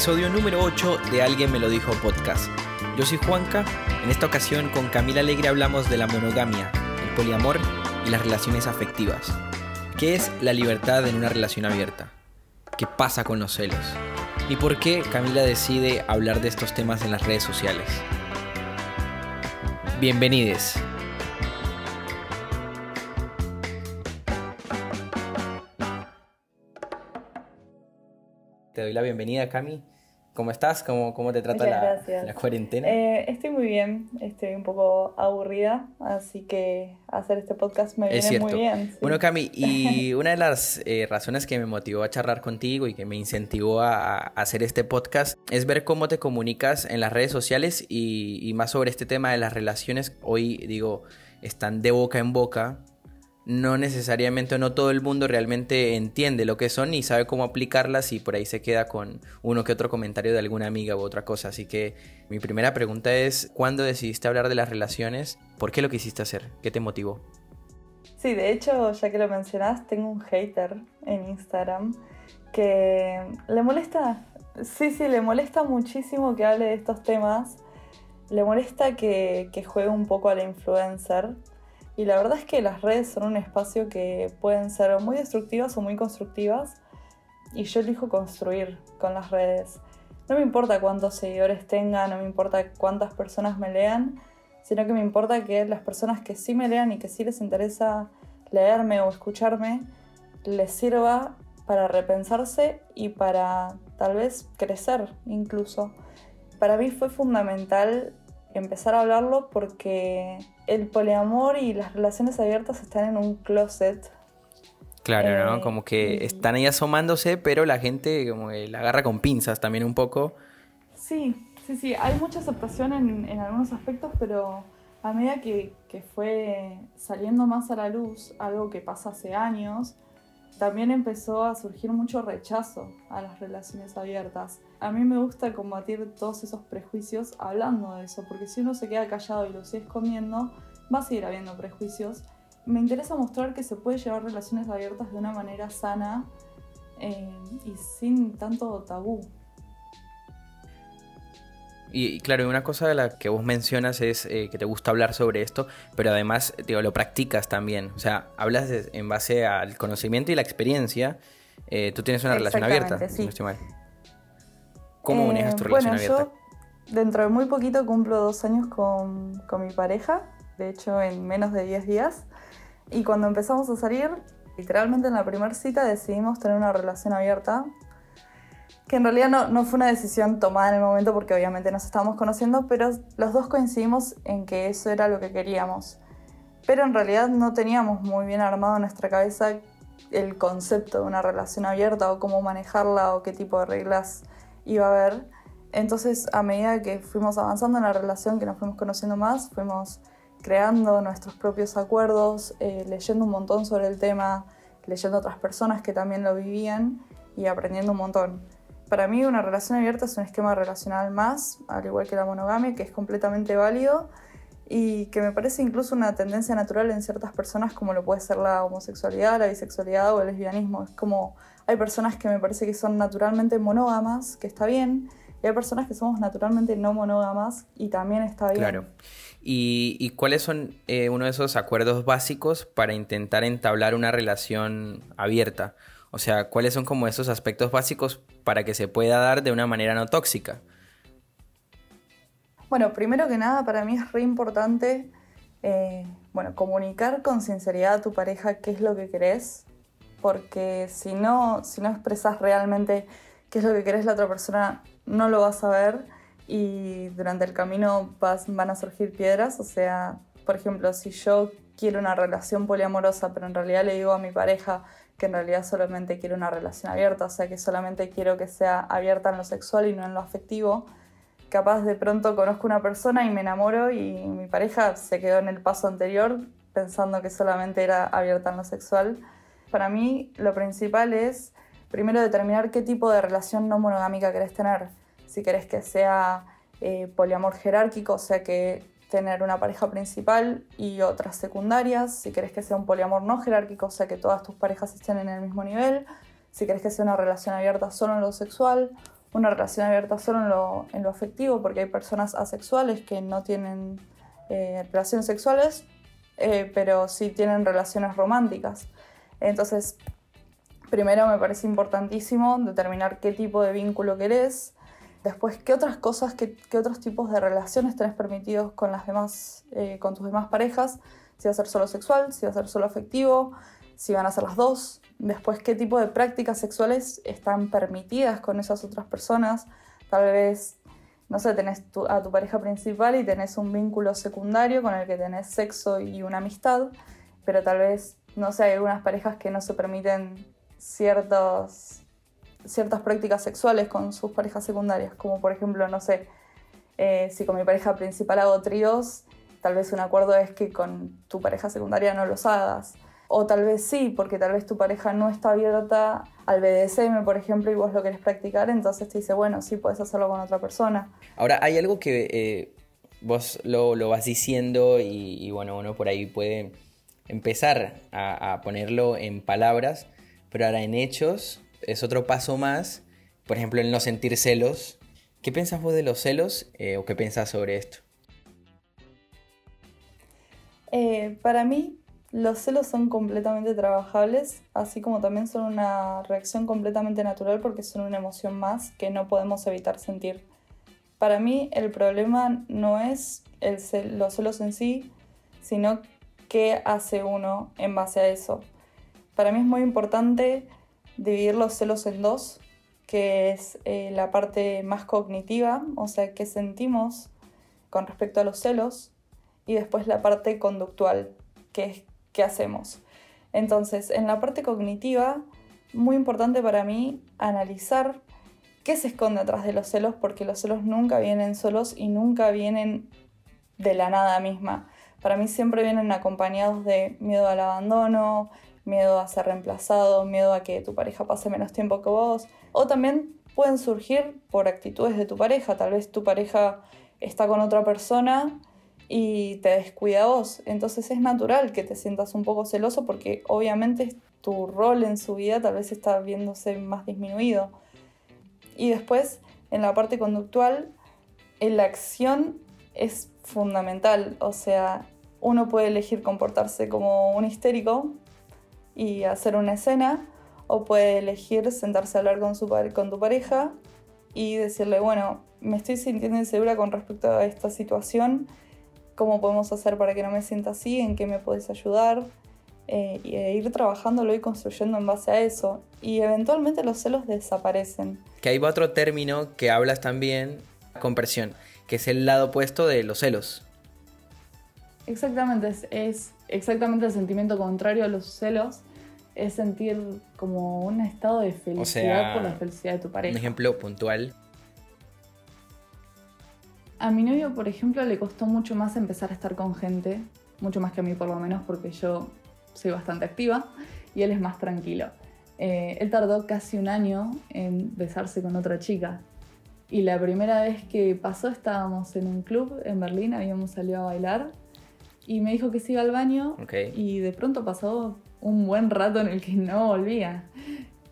episodio número 8 de Alguien me lo dijo podcast. Yo soy Juanca, en esta ocasión con Camila Alegre hablamos de la monogamia, el poliamor y las relaciones afectivas. ¿Qué es la libertad en una relación abierta? ¿Qué pasa con los celos? ¿Y por qué Camila decide hablar de estos temas en las redes sociales? Bienvenidos. Te doy la bienvenida, Cami. ¿Cómo estás? ¿Cómo, cómo te trata la, la, cuarentena? Eh, estoy muy bien, estoy un poco aburrida, así que hacer este podcast me viene muy bien. Bueno, Cami, y una de las eh, razones que me motivó a charlar contigo y que me incentivó a, hacer este podcast es ver cómo te comunicas en las redes sociales y, y más sobre este tema de las relaciones. Hoy, digo, están de boca en boca no necesariamente no todo el mundo realmente entiende lo que son y sabe cómo aplicarlas y por ahí se queda con uno que otro comentario de alguna amiga u otra cosa. Así que mi primera pregunta es, ¿cuándo decidiste hablar de las relaciones? ¿Por qué lo quisiste hacer? ¿Qué te motivó? Sí, de hecho, ya que lo mencionas, tengo un hater en Instagram que le molesta, sí, sí, le molesta muchísimo que hable de estos temas. Le molesta que, que juegue un poco a la influencer y la verdad es que las redes son un espacio que pueden ser muy destructivas o muy constructivas. Y yo elijo construir con las redes. No me importa cuántos seguidores tenga, no me importa cuántas personas me lean, sino que me importa que las personas que sí me lean y que sí les interesa leerme o escucharme, les sirva para repensarse y para tal vez crecer incluso. Para mí fue fundamental empezar a hablarlo porque el poliamor y las relaciones abiertas están en un closet. Claro, ¿no? Eh, como que están ahí asomándose, pero la gente como la agarra con pinzas también un poco. Sí, sí, sí. Hay mucha aceptación en, en algunos aspectos, pero a medida que, que fue saliendo más a la luz, algo que pasa hace años, también empezó a surgir mucho rechazo a las relaciones abiertas. A mí me gusta combatir todos esos prejuicios hablando de eso, porque si uno se queda callado y lo sigue escondiendo, va a seguir habiendo prejuicios. Me interesa mostrar que se puede llevar relaciones abiertas de una manera sana eh, y sin tanto tabú. Y, claro, una cosa de la que vos mencionas es eh, que te gusta hablar sobre esto, pero además digo, lo practicas también. O sea, hablas en base al conocimiento y la experiencia. Eh, tú tienes una relación abierta, sí. ¿Cómo manejas tu eh, relación abierta? Yo dentro de muy poquito cumplo dos años con, con mi pareja, de hecho en menos de 10 días. Y cuando empezamos a salir, literalmente en la primera cita decidimos tener una relación abierta que en realidad no, no, fue una decisión tomada en el momento porque obviamente nos estábamos conociendo, pero los dos coincidimos en que eso era lo que queríamos. Pero en realidad no teníamos muy bien armado en nuestra cabeza el concepto de una relación abierta o cómo manejarla o qué tipo de reglas iba a haber. Entonces, a medida que fuimos avanzando en la relación, que nos fuimos conociendo más, fuimos creando nuestros propios acuerdos, eh, leyendo un montón sobre el tema, leyendo otras personas que también lo vivían y aprendiendo un montón. Para mí una relación abierta es un esquema relacional más, al igual que la monogamia, que es completamente válido y que me parece incluso una tendencia natural en ciertas personas como lo puede ser la homosexualidad, la bisexualidad o el lesbianismo. Es como hay personas que me parece que son naturalmente monógamas, que está bien, y hay personas que somos naturalmente no monógamas y también está bien. Claro. ¿Y, cuáles son eh, uno de esos acuerdos básicos para intentar entablar una relación abierta? O sea, ¿cuáles son como esos aspectos básicos para que se pueda dar de una manera no tóxica? Bueno, primero que nada, para mí es re importante, eh, bueno, comunicar con sinceridad a tu pareja qué es lo que querés, porque si no, si no expresas realmente qué es lo que querés, la otra persona no lo va a saber y durante el camino van a surgir piedras. O sea, por ejemplo, si yo quiero una relación poliamorosa, pero en realidad le digo a mi pareja, que en realidad solamente quiero una relación abierta, o sea que solamente quiero que sea abierta en lo sexual y no en lo afectivo. Capaz de pronto conozco una persona y me enamoro y mi pareja se quedó en el paso anterior pensando que solamente era abierta en lo sexual. Para mí lo principal es primero determinar qué tipo de relación no monogámica querés tener. Si querés que sea eh, poliamor jerárquico, o sea que tener una pareja principal y otras secundarias, si querés que sea un poliamor no jerárquico, o sea que todas tus parejas estén en el mismo nivel, si querés que sea una relación abierta solo en lo sexual, una relación abierta solo en lo, en lo afectivo, porque hay personas asexuales que no tienen eh, relaciones sexuales, eh, pero sí tienen relaciones románticas. Entonces, primero me parece importantísimo determinar qué tipo de vínculo querés, después qué otras cosas, qué, otros tipos de relaciones tenés permitidos con, las demás, eh, con tus demás parejas, si va a ser solo sexual, si va a ser solo afectivo, si van a ser las dos, después qué tipo de prácticas sexuales están permitidas con esas otras personas, tal vez, no sé, tenés a tu pareja principal y tenés un vínculo secundario con el que tenés sexo y una amistad, pero tal vez, no sé, hay algunas parejas que no se permiten ciertos, ciertas prácticas sexuales con sus parejas secundarias, como por ejemplo, no sé, eh, si con mi pareja principal hago tríos, tal vez un acuerdo es que con tu pareja secundaria no los hagas. O tal vez sí, porque tal vez tu pareja no está abierta al BDSM, por ejemplo, y vos lo querés practicar, entonces te dice, bueno, sí, puedes hacerlo con otra persona. Ahora, hay algo que eh, vos lo, vas diciendo y, bueno, uno por ahí puede empezar a, ponerlo en palabras, pero ahora en hechos es otro paso más, por ejemplo, el no sentir celos. ¿Qué piensas vos de los celos eh, o qué piensas sobre esto? Eh, para mí, los celos son completamente trabajables, así como también son una reacción completamente natural porque son una emoción más que no podemos evitar sentir. Para mí el problema no es el los celos en sí, sino qué hace uno en base a eso. Para mí es muy importante dividir los celos en dos, que es eh, la parte más cognitiva, o sea, qué sentimos con respecto a los celos, y después la parte conductual, que es qué hacemos. Entonces, en la parte cognitiva, muy importante para mí analizar qué se esconde atrás de los celos, porque los celos nunca vienen solos y nunca vienen de la nada misma. Para mí siempre vienen acompañados de miedo al abandono, miedo a ser reemplazado, miedo a que tu pareja pase menos tiempo que vos, o también pueden surgir por actitudes de tu pareja. Tal vez tu pareja está con otra persona y te descuida vos. Entonces es natural que te sientas un poco celoso porque obviamente tu rol en su vida tal vez está viéndose más disminuido. Y después, en la parte conductual, la acción es fundamental. O sea, uno puede elegir comportarse como un histérico y hacer una escena, o puede elegir sentarse a hablar con, su, con tu pareja y decirle, bueno, me estoy sintiendo insegura con respecto a esta situación cómo podemos hacer para que no me sienta así, en qué me puedes ayudar, eh, y e ir trabajándolo y construyendo en base a eso. Y eventualmente los celos desaparecen. Que ahí va otro término que hablas también, compresión, que es el lado opuesto de los celos. Exactamente, es, exactamente el sentimiento contrario a los celos, es sentir como un estado de felicidad por la felicidad de tu pareja. Un ejemplo puntual. A mi novio, por ejemplo, le costó mucho más empezar a estar con gente, mucho más que a mí por lo menos, porque yo soy bastante activa y él es más tranquilo. Eh, él tardó casi un año en besarse con otra chica. Y la primera vez que pasó estábamos en un club en Berlín, habíamos salido a bailar y me dijo que se iba al baño y de pronto pasó un buen rato en el que no volvía.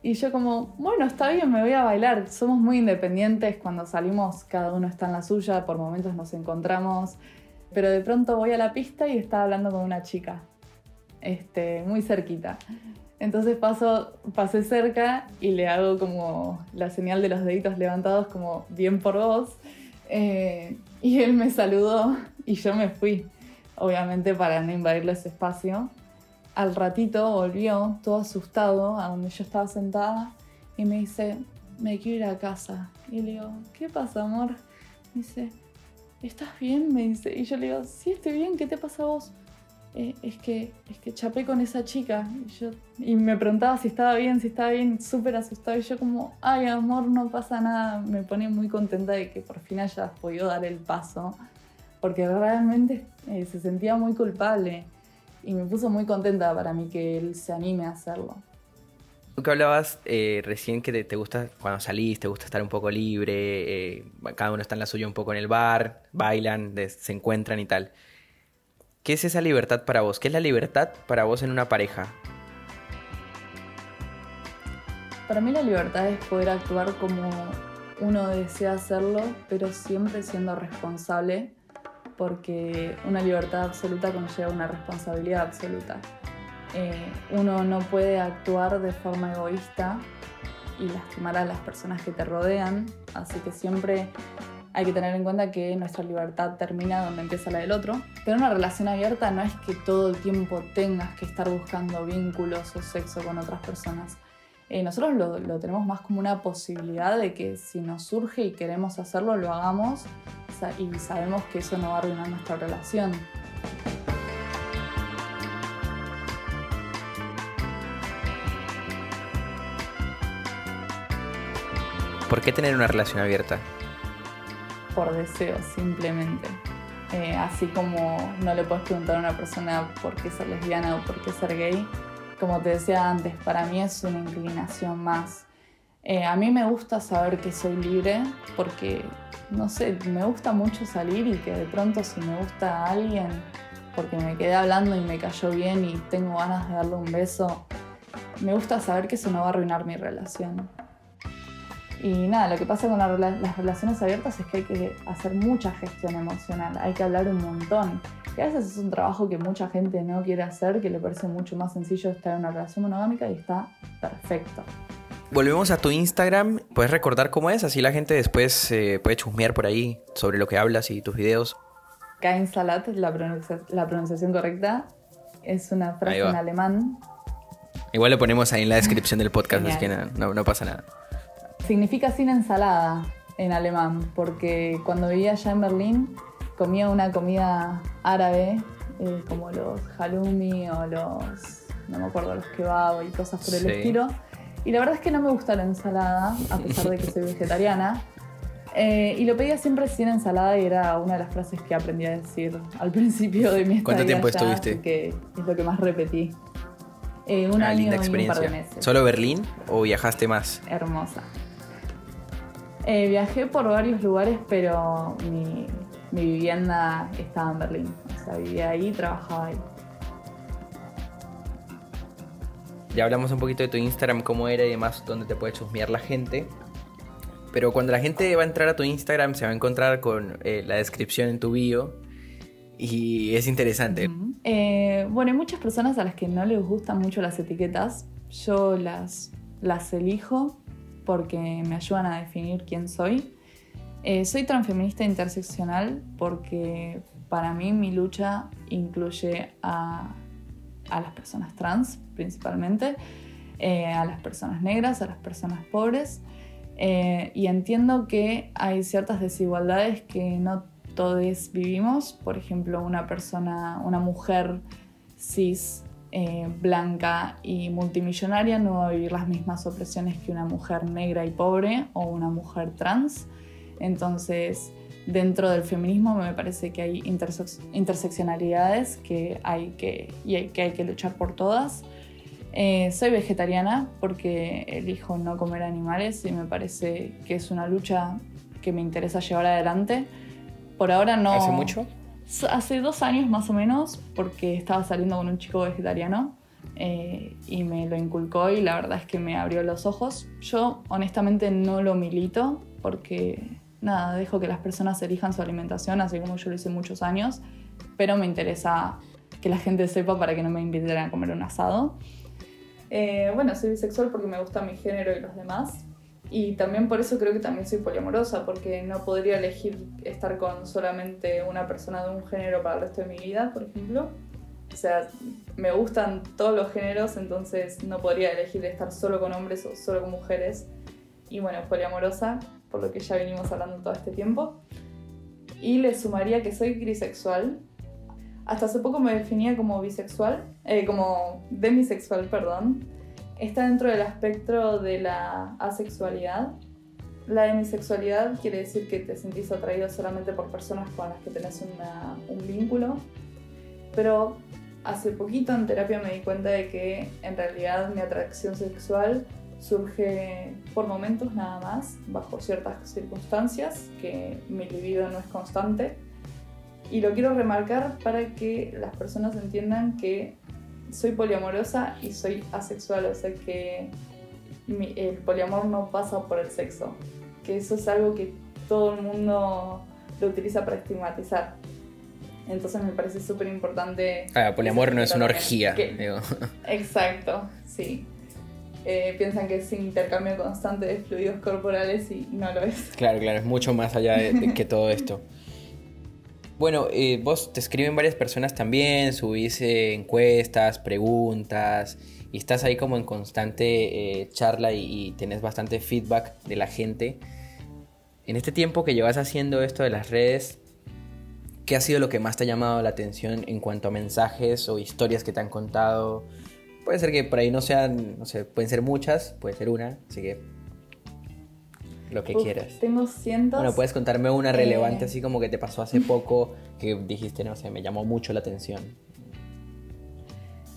Y yo como, bueno, está bien, me voy a bailar. Somos muy independientes, cuando salimos cada uno está en la suya, por momentos nos encontramos. Pero de pronto voy a la pista y estaba hablando con una chica, este, muy cerquita. Entonces paso, pasé cerca y le hago como la señal de los deditos levantados como bien por vos. Eh, y él me saludó y yo me fui, obviamente para no invadirle ese espacio. Al ratito volvió, todo asustado, a donde yo estaba sentada, y me dice, me quiero ir a casa. Y le digo, ¿qué pasa, amor? Me dice, ¿estás bien? Me dice. Y yo le digo, sí, estoy bien, ¿qué te pasa a vos? Eh, es, que, es que chapé con esa chica. Y, yo, y me preguntaba si estaba bien, si estaba bien, súper asustado. Y yo como, ay, amor, no pasa nada. Me pone muy contenta de que por fin hayas podido dar el paso. Porque realmente eh, se sentía muy culpable y me puso muy contenta para mí que él se anime a hacerlo. Tú que hablabas eh, recién que te, gusta, cuando salís, te gusta estar un poco libre, eh, cada uno está en la suya un poco en el bar, bailan, se encuentran y tal. ¿Qué es esa libertad para vos? ¿Qué es la libertad para vos en una pareja? Para mí la libertad es poder actuar como uno desea hacerlo, pero siempre siendo responsable, porque una libertad absoluta conlleva una responsabilidad absoluta. Eh, uno no puede actuar de forma egoísta y lastimar a las personas que te rodean, así que siempre hay que tener en cuenta que nuestra libertad termina donde empieza la del otro. Pero una relación abierta no es que todo el tiempo tengas que estar buscando vínculos o sexo con otras personas. Eh, nosotros lo, lo, tenemos más como una posibilidad de que si nos surge y queremos hacerlo, lo hagamos y sabemos que eso no va a arruinar nuestra relación. ¿Por qué tener una relación abierta? Por deseo, simplemente. Eh, así como no le puedes preguntar a una persona por qué ser lesbiana o por qué ser gay, como te decía antes, para mí es una inclinación más. Eh, a mí me gusta saber que soy libre porque, no sé, me gusta mucho salir y que de pronto si me gusta a alguien, porque me quedé hablando y me cayó bien y tengo ganas de darle un beso, me gusta saber que eso no va a arruinar mi relación. Y nada, lo que pasa con las relaciones abiertas es que hay que hacer mucha gestión emocional, hay que hablar un montón. Y a veces es un trabajo que mucha gente no quiere hacer, que le parece mucho más sencillo estar en una relación monogámica y está perfecto. Volvemos a tu Instagram, ¿puedes recordar cómo es? Así la gente después eh, puede chusmear por ahí sobre lo que hablas y tus videos. Kain Salat es la, pronunciación correcta, es una frase en alemán. Igual lo ponemos ahí en la descripción del podcast, así que no, no pasa nada. Significa sin ensalada en alemán, porque cuando vivía allá en Berlín comía una comida árabe, eh, como los halloumi o los, no me acuerdo, los kebab y cosas por el estilo. Y la verdad es que no me gusta la ensalada, a pesar de que soy vegetariana. Eh, y lo pedía siempre sin ensalada y era una de las frases que aprendí a decir al principio de mi estadía ¿Cuánto tiempo estuviste? Que es lo que más repetí. Eh, un año y un par de meses. ¿Solo Berlín o viajaste más? Hermosa. Eh, viajé por varios lugares, pero mi, mi vivienda estaba en Berlín. O sea, vivía ahí, trabajaba ahí. Ya hablamos un poquito de tu Instagram, cómo era y demás, dónde te puede chusmear la gente. Pero cuando la gente va a entrar a tu Instagram, se va a encontrar con eh, la descripción en tu bio. Y es interesante. Eh, bueno, hay muchas personas a las que no les gustan mucho las etiquetas. Yo las, las elijo porque me ayudan a definir quién soy. Eh, soy transfeminista interseccional porque para mí mi lucha incluye a, las personas trans principalmente, eh, a las personas negras, a las personas pobres. Eh, y entiendo que hay ciertas desigualdades que no todos vivimos. Por ejemplo, una persona, una mujer cis blanca y multimillonaria no va a vivir las mismas opresiones que una mujer negra y pobre o una mujer trans. Entonces, dentro del feminismo me parece que hay interseccionalidades que hay que, y hay, que hay que luchar por todas. Eh, soy vegetariana porque elijo no comer animales y me parece que es una lucha que me interesa llevar adelante. Por ahora no... ¿Hace mucho? Hace dos años más o menos porque estaba saliendo con un chico vegetariano eh, y me lo inculcó y la verdad es que me abrió los ojos. Yo honestamente no lo milito porque nada, dejo que las personas elijan su alimentación, así como yo lo hice muchos años, pero me interesa que la gente sepa para que no me inviten a comer un asado. Eh, bueno, soy bisexual porque me gusta mi género y los demás. Y también por eso creo que también soy poliamorosa, porque no podría elegir estar con solamente una persona de un género para el resto de mi vida, por ejemplo. O sea, me gustan todos los géneros, entonces no podría elegir estar solo con hombres o solo con mujeres. Y bueno, poliamorosa por lo que ya venimos hablando todo este tiempo. Y le sumaría que soy grisexual. Hasta hace poco me definía como bisexual, eh, como demisexual, perdón. Está dentro del espectro de la asexualidad. La demisexualidad quiere decir que te sentís atraído solamente por personas con las que tenés un vínculo. Pero hace poquito en terapia me di cuenta de que en realidad mi atracción sexual surge por momentos nada más, bajo ciertas circunstancias, que mi libido no es constante. Y lo quiero remarcar para que las personas entiendan que soy poliamorosa y soy asexual, o sea que el poliamor no pasa por el sexo, que eso es algo que todo el mundo lo utiliza para estigmatizar. Entonces me parece súper importante. Ah, poliamor no es una orgía. Exacto, sí. Eh, piensan que es intercambio constante de fluidos corporales y no lo es. Claro, claro, es mucho más allá de, que todo esto. Bueno, eh, vos te escriben varias personas también, subís eh, encuestas, preguntas, y estás ahí como en constante charla y, y tenés bastante feedback de la gente. En este tiempo que llevas haciendo esto de las redes, ¿qué ha sido lo que más te ha llamado la atención en cuanto a mensajes o historias que te han contado? Puede ser que por ahí no sean, no sé, pueden ser muchas, puede ser una, así que lo que quieras. Tengo cientos. Bueno, puedes contarme una relevante eh. así como que te pasó hace poco que dijiste, no sé, me llamó mucho la atención.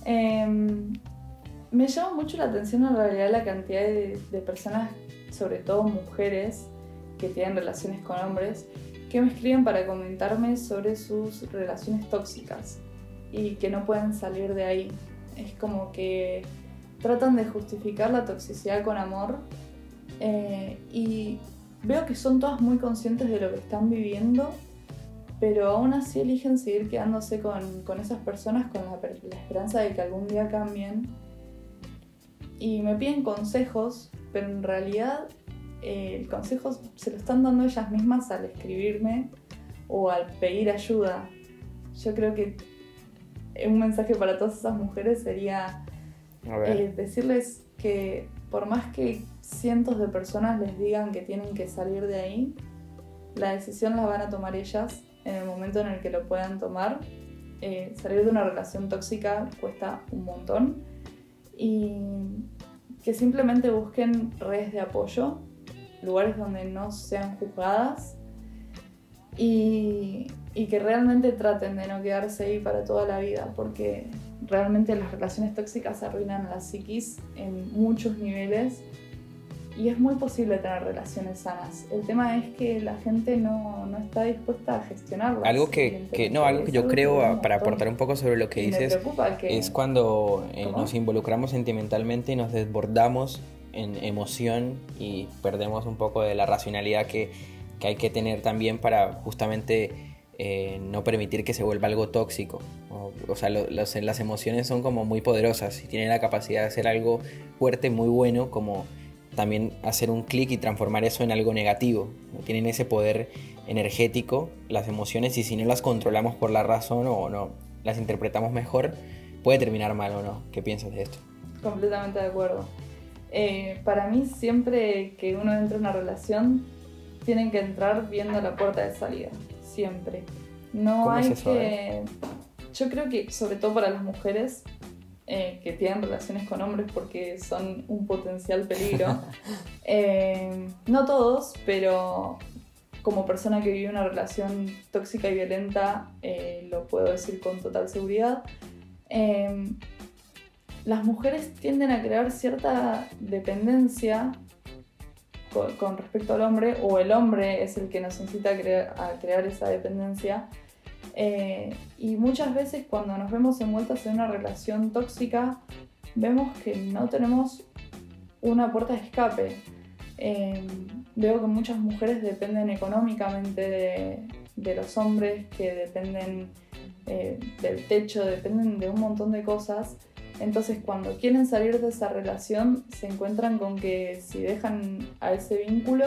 Em, me llama mucho la atención en realidad la cantidad de, de personas, sobre todo mujeres, que tienen relaciones con hombres, que me escriben para comentarme sobre sus relaciones tóxicas y que no pueden salir de ahí. Es como que tratan de justificar la toxicidad con amor eh, y veo que son todas muy conscientes de lo que están viviendo, pero aún así eligen seguir quedándose con, con esas personas con la, la, esperanza de que algún día cambien. Y me piden consejos, pero en realidad eh, el consejo se lo están dando ellas mismas al escribirme o al pedir ayuda. Yo creo que un mensaje para todas esas mujeres sería eh, decirles que por más que cientos de personas les digan que tienen que salir de ahí, la decisión la van a tomar ellas en el momento en el que lo puedan tomar. Eh, salir de una relación tóxica cuesta un montón. Y que simplemente busquen redes de apoyo, lugares donde no sean juzgadas. Y, y que realmente traten de no quedarse ahí para toda la vida, porque realmente las relaciones tóxicas arruinan la psiquis en muchos niveles y es muy posible tener relaciones sanas. El tema es que la gente no, no está dispuesta a gestionarlas. Algo que, que no, algo que yo creo, para aportar un poco sobre lo que dices, es cuando eh, nos involucramos sentimentalmente y nos desbordamos en emoción y perdemos un poco de la racionalidad que, que hay que tener también para justamente eh, no permitir que se vuelva algo tóxico. O, sea, las emociones son como muy poderosas y tienen la capacidad de hacer algo fuerte, muy bueno, como también hacer un clic y transformar eso en algo negativo. Tienen ese poder energético, las emociones, y si no las controlamos por la razón o no las interpretamos mejor, puede terminar mal o no. ¿Qué piensas de esto? Completamente de acuerdo. Eh, para mí siempre que uno entra en una relación, tienen que entrar viendo la puerta de salida siempre. No hay que. Eh? Yo creo que, sobre todo para las mujeres eh, que tienen relaciones con hombres porque son un potencial peligro, eh, no todos, pero como persona que vive una relación tóxica y violenta, lo puedo decir con total seguridad. las mujeres tienden a crear cierta dependencia con, respecto al hombre, o el hombre es el que nos incita a, crear, esa dependencia. Eh, y muchas veces cuando nos vemos envueltas en una relación tóxica, vemos que no tenemos una puerta de escape. Eh, veo que muchas mujeres dependen económicamente de, de los hombres, que dependen eh, del techo, dependen de un montón de cosas entonces cuando quieren salir de esa relación se encuentran con que si dejan a ese vínculo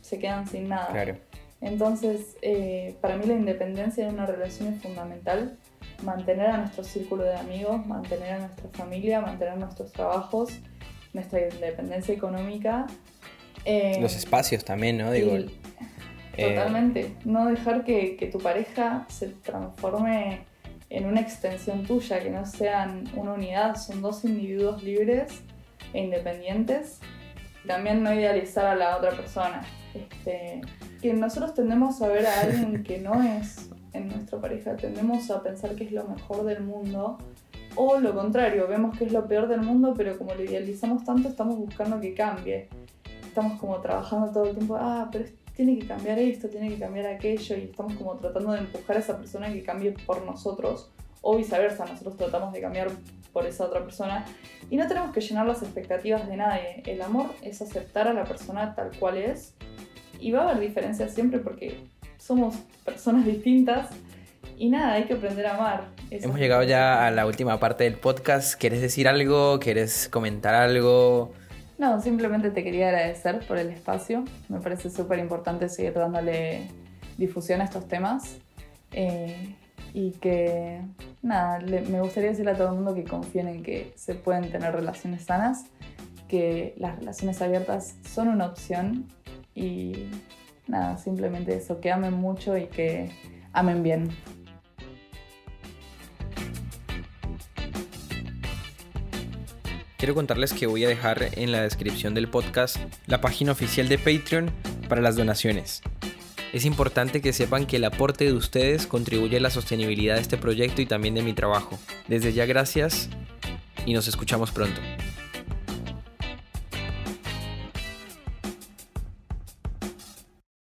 se quedan sin nada. Claro. Entonces eh, para mí la independencia en una relación es fundamental. Mantener a nuestro círculo de amigos, mantener a nuestra familia, mantener nuestros trabajos, nuestra independencia económica. Eh, Los espacios también, ¿no? Digo, eh, totalmente. No dejar que, que tu pareja se transforme en una extensión tuya, que no sean una unidad, son dos individuos libres e independientes. También no idealizar a la otra persona. Este, que nosotros tendemos a ver a alguien que no es en nuestra pareja, tendemos a pensar que es lo mejor del mundo. O lo contrario, vemos que es lo peor del mundo, pero como lo idealizamos tanto, estamos buscando que cambie. Estamos como trabajando todo el tiempo, ah, pero tiene que cambiar esto, tiene que cambiar aquello, y estamos como tratando de empujar a esa persona que cambie por nosotros, o viceversa, nosotros tratamos de cambiar por esa otra persona, y no tenemos que llenar las expectativas de nadie. El amor es aceptar a la persona tal cual es, y va a haber diferencias siempre porque somos personas distintas y nada, hay que aprender a amar. Hemos llegado ya a la última parte del podcast. ¿Quieres decir algo? ¿Quieres comentar algo? No, simplemente te quería agradecer por el espacio. Me parece súper importante seguir dándole difusión a estos temas. Eh, y que, nada, me gustaría decirle a todo el mundo que confíen en que se pueden tener relaciones sanas, que las relaciones abiertas son una opción y nada, simplemente eso, que amen mucho y que amen bien. Quiero contarles que voy a dejar en la descripción del podcast la página oficial de Patreon para las donaciones. Es importante que sepan que el aporte de ustedes contribuye a la sostenibilidad de este proyecto y también de mi trabajo. Desde ya gracias y nos escuchamos pronto.